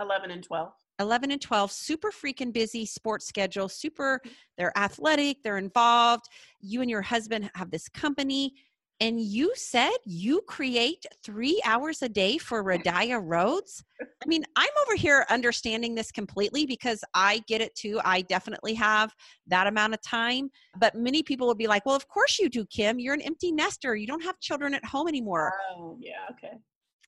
11 and 12. 11 and 12 super freaking busy sports schedule super mm-hmm. they're athletic they're involved you and your husband have this company and you said you create three hours a day for Radiah Rhodes. I mean, I'm over here understanding this completely because I get it too. I definitely have that amount of time. But many people will be like, well, of course you do, Kim. You're an empty nester. You don't have children at home anymore. Oh, yeah, okay.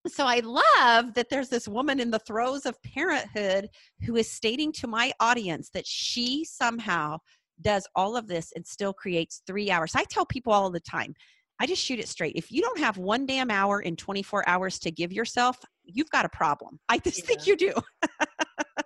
So I love that there's this woman in the throes of parenthood who is stating to my audience that she somehow does all of this and still creates three hours. I tell people all the time, I just shoot it straight. If you don't have one damn hour in 24 hours to give yourself, you've got a problem. [laughs] I just yeah. think you do.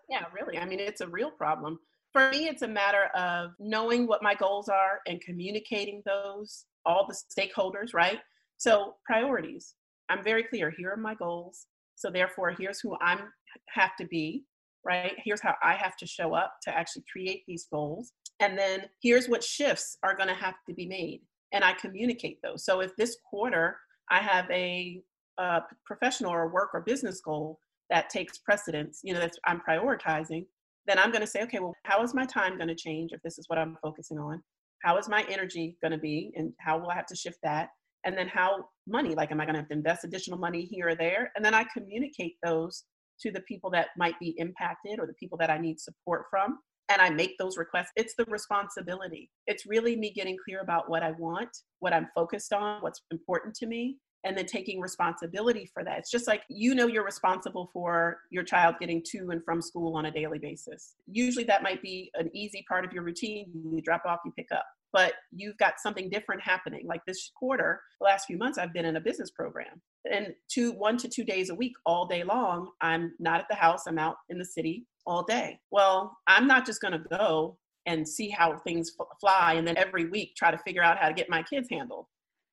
yeah, really. I mean, it's a real problem. For me, it's a matter of knowing what my goals are and communicating those, all the stakeholders, right? So, priorities. I'm very clear. Here are my goals. So, therefore, here's who I have to be, right? Here's how I have to show up to actually create these goals. And then here's what shifts are going to have to be made and I communicate those. So if this quarter I have a, a professional or work or business goal that takes precedence, you know, that I'm prioritizing, then I'm going to say, okay, well, how is my time going to change if this is what I'm focusing on? How is my energy going to be, and how will I have to shift that? And then how money, like, am I going to have to invest additional money here or there? And then I communicate those to the people that might be impacted or the people that I need support from and I make those requests, it's the responsibility. It's really me getting clear about what I want, what I'm focused on, what's important to me, and then taking responsibility for that. It's just like you know you're responsible for your child getting to and from school on a daily basis. Usually that might be an easy part of your routine. You drop off, you pick up. But you've got something different happening. Like this quarter, the last few months, I've been in a business program. And two, one to two days a week, all day long, I'm not at the house. I'm out in the city all day. Well, I'm not just going to go and see how things fly and then every week try to figure out how to get my kids handled.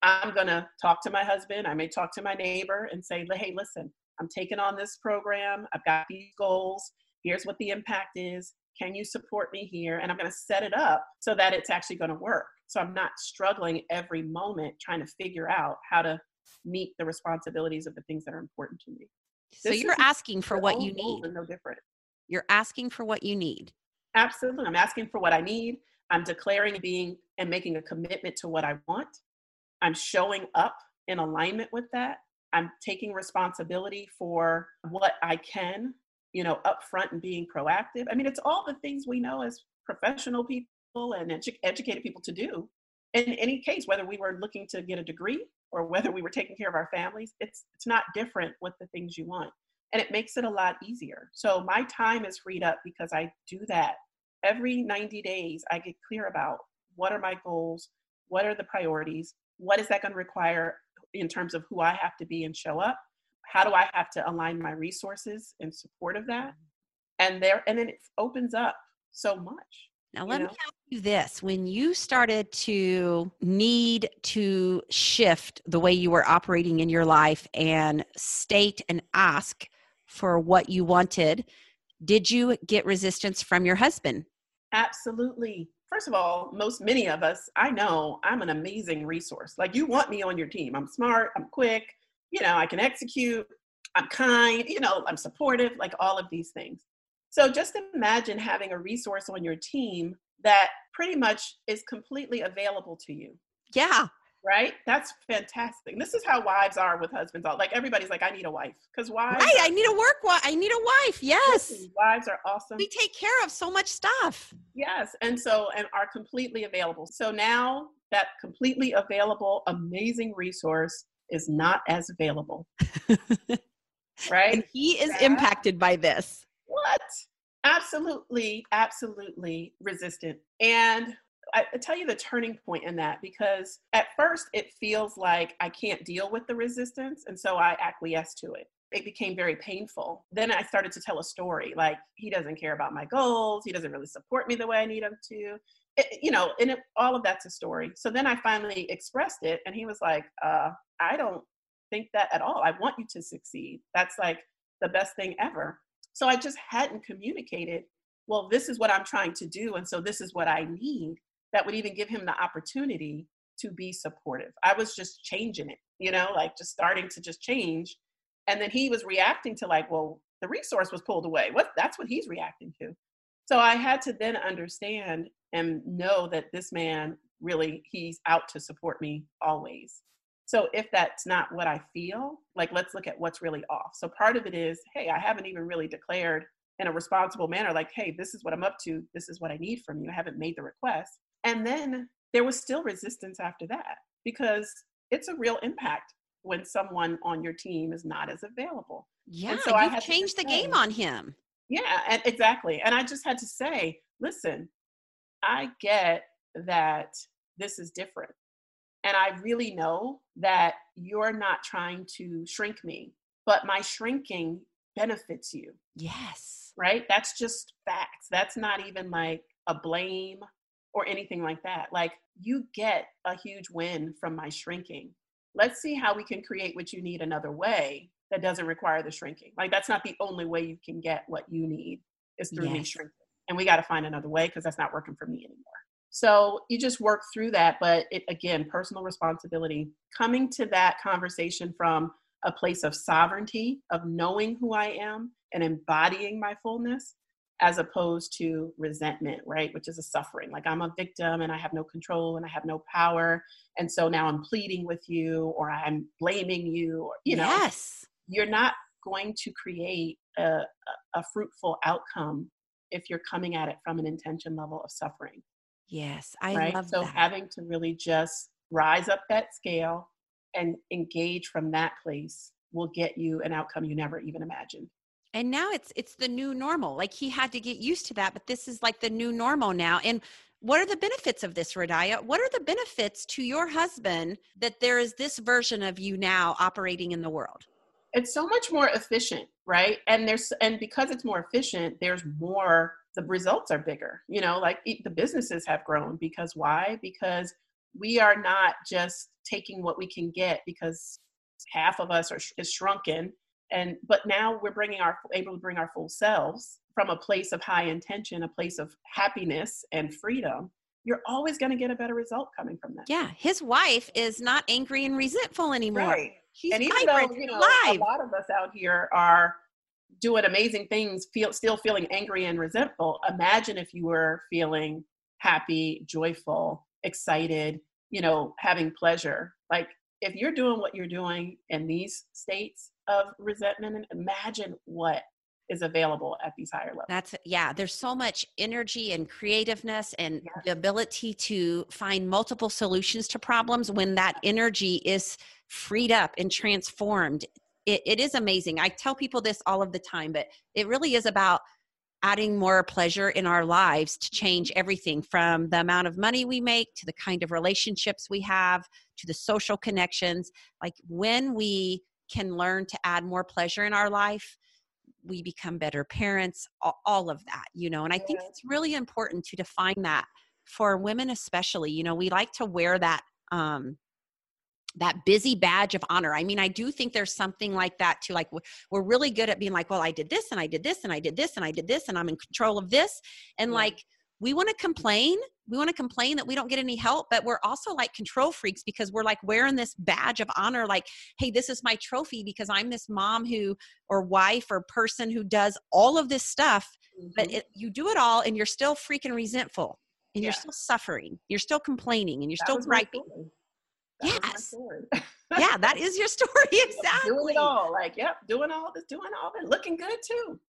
I'm going to talk to my husband. I may talk to my neighbor and say, hey, listen, I'm taking on this program. I've got these goals. Here's what the impact is. Can you support me here? And I'm going to set it up so that it's actually going to work. So I'm not struggling every moment trying to figure out how to meet the responsibilities of the things that are important to me. So this you're asking for what you need. No different. You're asking for what you need. Absolutely. I'm asking for what I need. I'm declaring being and making a commitment to what I want. I'm showing up in alignment with that. I'm taking responsibility for what I can, you know, upfront and being proactive. I mean, it's all the things we know as professional people and edu- educated people to do. In any case, whether we were looking to get a degree or whether we were taking care of our families, it's it's not different with the things you want and it makes it a lot easier. So my time is freed up because I do that. Every 90 days, I get clear about what are my goals, what are the priorities, what is that going to require in terms of who I have to be and show up, how do I have to align my resources in support of that, mm-hmm. and there, and then it opens up so much. Now, let know? me ask you this. When you started to need to shift the way you were operating in your life and state and ask for what you wanted, did you get resistance from your husband? Absolutely. First of all, most many of us, I know I'm an amazing resource. Like you want me on your team. I'm smart, I'm quick, you know, I can execute, I'm kind, you know, I'm supportive, like all of these things. So just imagine having a resource on your team that pretty much is completely available to you. Yeah right? That's fantastic. This is how wives are with husbands. All like everybody's like, I need a wife because wives. Right, I need a work wife. I need a wife. Yes, listen, wives are awesome. We take care of so much stuff. Yes, and so and are completely available. So now that completely available, amazing resource is not as available. [laughs] right? And he is impacted by this. What? Absolutely, absolutely resistant. And I, I tell you the turning point in that because at first it feels like I can't deal with the resistance. And so I acquiesce to it it became very painful. Then I started to tell a story like he doesn't care about my goals, he doesn't really support me the way I need him to. It, you know, and it, all of that's a story. So then I finally expressed it, and he was like, uh, "I don't think that at all. I want you to succeed. That's like the best thing ever." So I just hadn't communicated. Well, this is what I'm trying to do, and so this is what I need that would even give him the opportunity to be supportive. I was just changing it, you know, like just starting to just change. And then he was reacting to like, well, the resource was pulled away. What that's what he's reacting to. So I had to then understand and know that this man really he's out to support me always. So if that's not what I feel, like let's look at what's really off. So part of it is, hey, I haven't even really declared in a responsible manner, like, hey, this is what I'm up to. This is what I need from you. I haven't made the request. And then there was still resistance after that because it's a real impact when someone on your team is not as available. Yeah, and so I have changed the say, game on him. Yeah, and exactly. And I just had to say, listen, I get that this is different. And I really know that you're not trying to shrink me, but my shrinking benefits you. Yes. Right? That's just facts. That's not even like a blame or anything like that. Like you get a huge win from my shrinking. Let's see how we can create what you need another way that doesn't require the shrinking. Like that's not the only way you can get what you need is through yes. me shrinking. And we got to find another way because that's not working for me anymore. So you just work through that. But it, again, personal responsibility, coming to that conversation from a place of sovereignty, of knowing who I am and embodying my fullness, as opposed to resentment, right? Which is a suffering. Like I'm a victim and I have no control and I have no power. And so now I'm pleading with you or I'm blaming you, or, you know. Yes. You're not going to create a, a fruitful outcome if you're coming at it from an intention level of suffering. Yes, I right? love so that. having to really just rise up that scale and engage from that place will get you an outcome you never even imagined and now it's it's the new normal like he had to get used to that but this is like the new normal now and what are the benefits of this Radiah? What are the benefits to your husband that there is this version of you now operating in the world? It's so much more efficient, right? And there's and because it's more efficient, there's more the results are bigger. You know, like the businesses have grown because why? Because we are not just taking what we can get because half of us are is shrunken and but now we're bringing our able to bring our full selves from a place of high intention a place of happiness and freedom you're always going to get a better result coming from that yeah his wife is not angry and resentful anymore right. She's and even though you know live. a lot of us out here are doing amazing things feel still feeling angry and resentful imagine if you were feeling happy joyful excited you know having pleasure like if you're doing what you're doing in these states of resentment and imagine what is available at these higher levels. That's yeah, there's so much energy and creativeness and yes. the ability to find multiple solutions to problems when that energy is freed up and transformed. It, it is amazing. I tell people this all of the time, but it really is about adding more pleasure in our lives to change mm-hmm. everything from the amount of money we make to the kind of relationships we have to the social connections. Like when we can learn to add more pleasure in our life we become better parents all, of that you know and i think it's really important to define that for women especially you know we like to wear that um that busy badge of honor. I mean, I do think there's something like that too. Like we're really good at being like, well, I did this and I did this and I did this and I did this and I'm in control of this. And yeah. like we want to complain we want to complain that we don't get any help but we're also like control freaks because we're like wearing this badge of honor like hey this is my trophy because i'm this mom who or wife or person who does all of this stuff mm-hmm. but it, you do it all and you're still freaking resentful and yeah. you're still suffering you're still complaining and you're that still griping. yes. yeah that is your [laughs] story [laughs] exactly doing it all like yep doing all this doing all this looking good too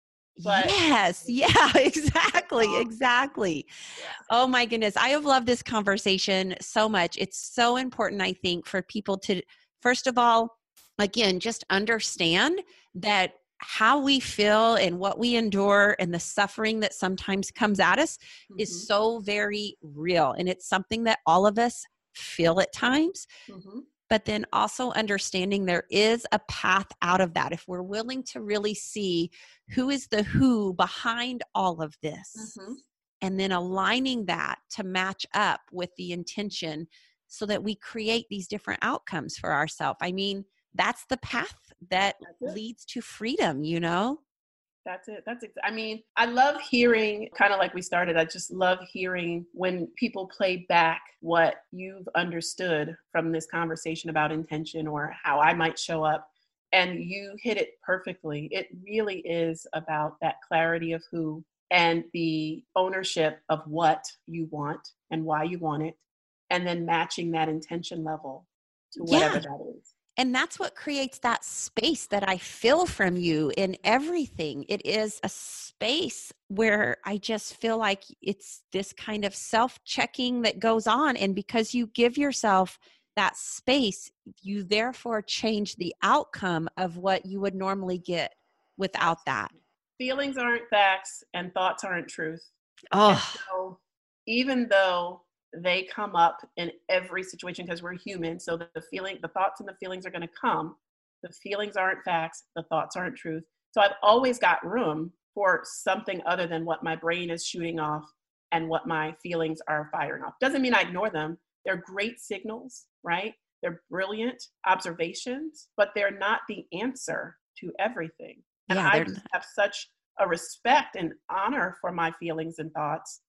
but yes, [laughs] yeah, exactly, exactly. Yeah. Oh my goodness, I have loved this conversation so much. It's so important, I think, for people to, first of all, again, just understand that how we feel and what we endure and the suffering that sometimes comes at us mm-hmm. is so very real. And it's something that all of us feel at times. Mm-hmm but then also understanding there is a path out of that. If we're willing to really see who is the who behind all of this mm-hmm. and then aligning that to match up with the intention so that we create these different outcomes for ourselves i mean that's the path that leads to freedom you know That's it. That's it. I mean, I love hearing, kind of like we started, I just love hearing when people play back what you've understood from this conversation about intention or how I might show up. And you hit it perfectly. It really is about that clarity of who and the ownership of what you want and why you want it, and then matching that intention level to whatever yeah. that is. And that's what creates that space that I feel from you in everything. It is a space where I just feel like it's this kind of self checking that goes on. And because you give yourself that space, you therefore change the outcome of what you would normally get without that. Feelings aren't facts and thoughts aren't truth. Oh. So even though they come up in every situation because we're human. So the, feeling, the thoughts and the feelings are going to come. The feelings aren't facts. The thoughts aren't truth. So I've always got room for something other than what my brain is shooting off and what my feelings are firing off. Doesn't mean I ignore them. They're great signals, right? They're brilliant observations, but they're not the answer to everything. And yeah, I have such a respect and honor for my feelings and thoughts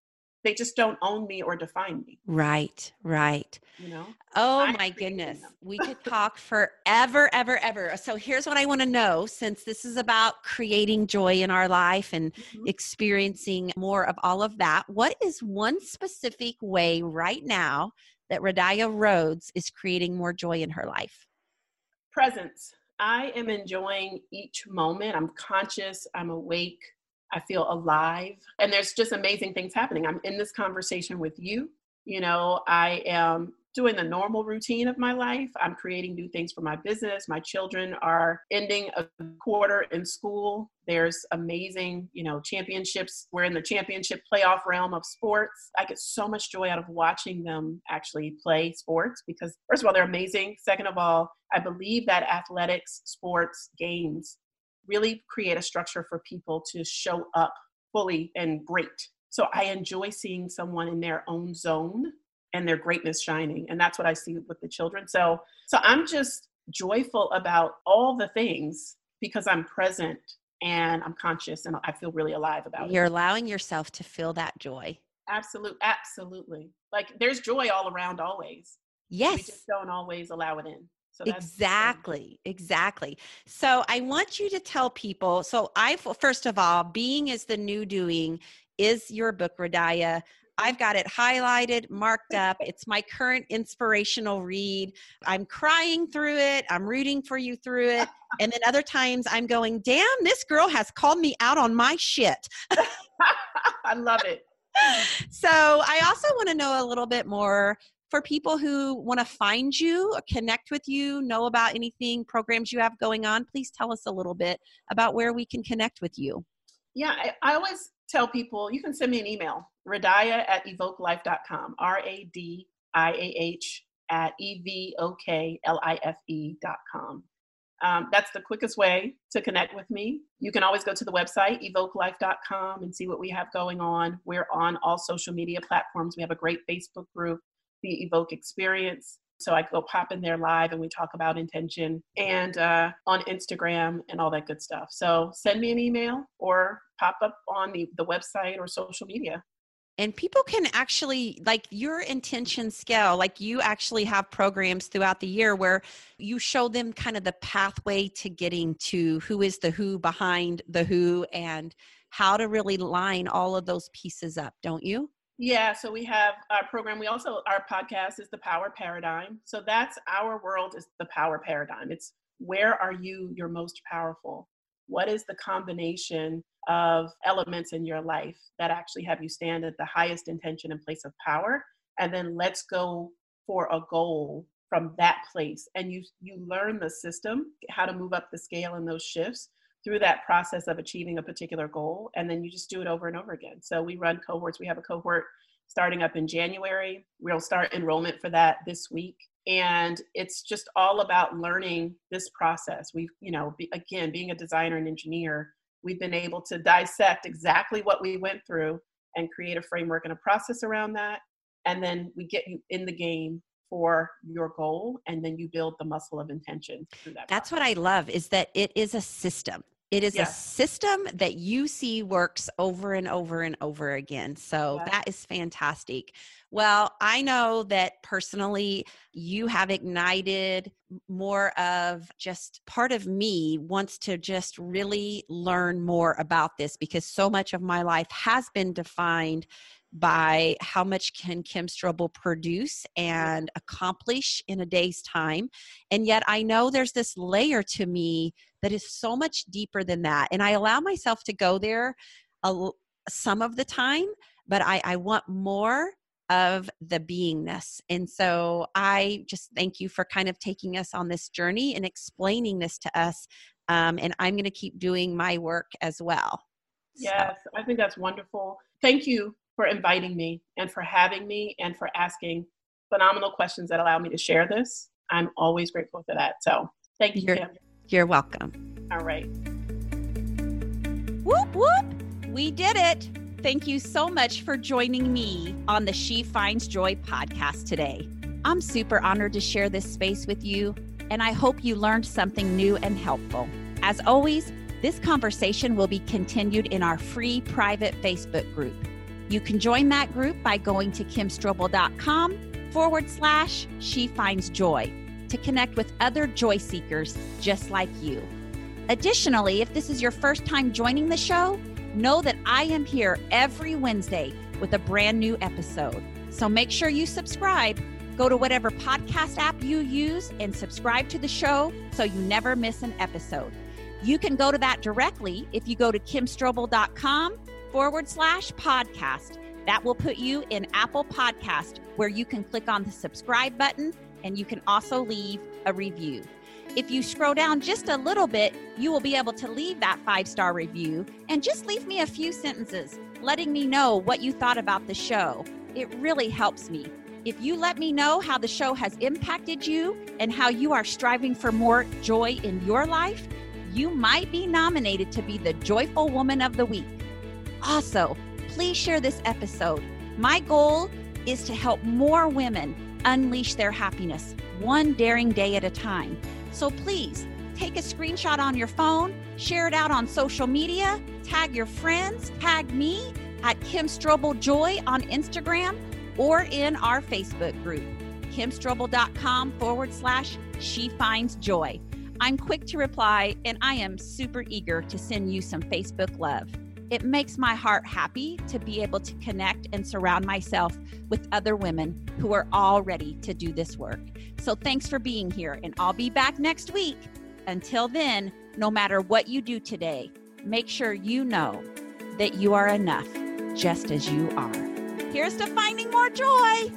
they just don't own me or define me. Right right. You know? Oh I my goodness. We could talk forever ever ever. So here's what i want to know since this is about creating joy in our life and mm-hmm. experiencing more of all of that what is one specific way right now that Radiah Rhodes is creating more joy in her life? Presence. I am enjoying each moment. I'm conscious i'm awake I feel alive. And there's just amazing things happening. I'm in this conversation with you. You know, I am doing the normal routine of my life. I'm creating new things for my business. My children are ending a quarter in school. There's amazing, you know, championships. We're in the championship playoff realm of sports. I get so much joy out of watching them actually play sports because, first of all, they're amazing. Second of all, I believe that athletics, sports, games really create a structure for people to show up fully and great. So I enjoy seeing someone in their own zone and their greatness shining. And that's what I see with the children. So so I'm just joyful about all the things because I'm present and I'm conscious and I feel really alive about it. You're allowing yourself to feel that joy. Absolutely, absolutely. Like there's joy all around always. Yes. We just don't always allow it in. So exactly, exactly. So I want you to tell people. So I first of all, being is the new doing is your book, Radiah. I've got it highlighted, marked up. [laughs] It's my current inspirational read. I'm crying through it. I'm rooting for you through it. [laughs] And then other times I'm going, damn, this girl has called me out on my shit. [laughs] I love it. So I also want to know a little bit more for people who want to find you, connect with you, know about anything, programs you have going on, please tell us a little bit about where we can connect with you. Yeah, I, I always tell people you can send me an email, radiah at evokelife.com, R A D I A H at E V O K L I F E.com. Um, that's the quickest way to connect with me. You can always go to the website, evokelife.com, and see what we have going on. We're on all social media platforms. We have a great Facebook group the Evoke experience. So I go pop in there live and we talk about intention and uh, on Instagram and all that good stuff. So send me an email or pop up on the, the website or social media. And people can actually, like your intention scale, like you actually have programs throughout the year where you show them kind of the pathway to getting to who is the who behind the who and how to really line all of those pieces up, don't you? Yeah, so we have our program. We also, our podcast is the Power Paradigm. So that's our world is the power paradigm. It's where are you your most powerful? What is the combination of elements in your life that actually have you stand at the highest intention and place of power? And then let's go for a goal from that place. And you you learn the system, how to move up the scale in those shifts through that process of achieving a particular goal and then you just do it over and over again. So we run cohorts. We have a cohort starting up in january. We'll start enrollment for that this week. And it's just all about learning this process. We've you know be, again being a designer and engineer we've been able to dissect exactly what we went through and create a framework and a process around that. And then we get you in the game for your goal and then you build the muscle of intention through that that's process. what i love is that it is a system It is yeah. a system that you see works over and over and over again. So yeah. that is fantastic. Well, I know that personally you have ignited more of just part of me wants to just really learn more about this because so much of my life has been defined by how much can Kim Strobel produce and accomplish in a day's time. And yet I know there's this layer to me that is so much deeper than that. And I allow myself to go there a, some of the time, but I, I want more of the beingness. And so I just thank you for kind of taking us on this journey and explaining this to us. Um, and I'm going to keep doing my work as well. Yes, so. I think that's wonderful. Thank you for inviting me and for having me and for asking phenomenal questions that allow me to share this. I'm always grateful for that. So thank you, you're, Kim. You're welcome. All right. Whoop, whoop. We did it. Thank you so much for joining me on the She Finds Joy podcast today. I'm super honored to share this space with you, and I hope you learned something new and helpful. As always, this conversation will be continued in our free private Facebook group. You can join that group by going to kimstrobel.com forward slash she finds joy to connect with other joy seekers just like you. Additionally, if this is your first time joining the show, know that I am here every Wednesday with a brand new episode. So make sure you subscribe. Go to whatever podcast app you use and subscribe to the show so you never miss an episode. You can go to that directly if you go to kimstrobel.com forward slash podcast. That will put you in Apple Podcast, where you can click on the subscribe button and you can also leave a review. If you scroll down just a little bit, you will be able to leave that five star review and just leave me a few sentences letting me know what you thought about the show. It really helps me. If you let me know how the show has impacted you and how you are striving for more joy in your life, you might be nominated to be the Joyful Woman of the Week. Also, please share this episode. My goal is to help more women unleash their happiness one daring day at a time. So please take a screenshot on your phone, share it out on social media, tag your friends, tag me at Kim Strobel Joy on Instagram or in our Facebook group, kimstrobel.com forward slash she finds joy. I'm quick to reply and I am super eager to send you some Facebook love. It makes my heart happy to be able to connect and surround myself with other women who are all ready to do this work. So thanks for being here, and I'll be back next week. Until then, no matter what you do today, make sure you know that you are enough just as you are. Here's to finding more joy.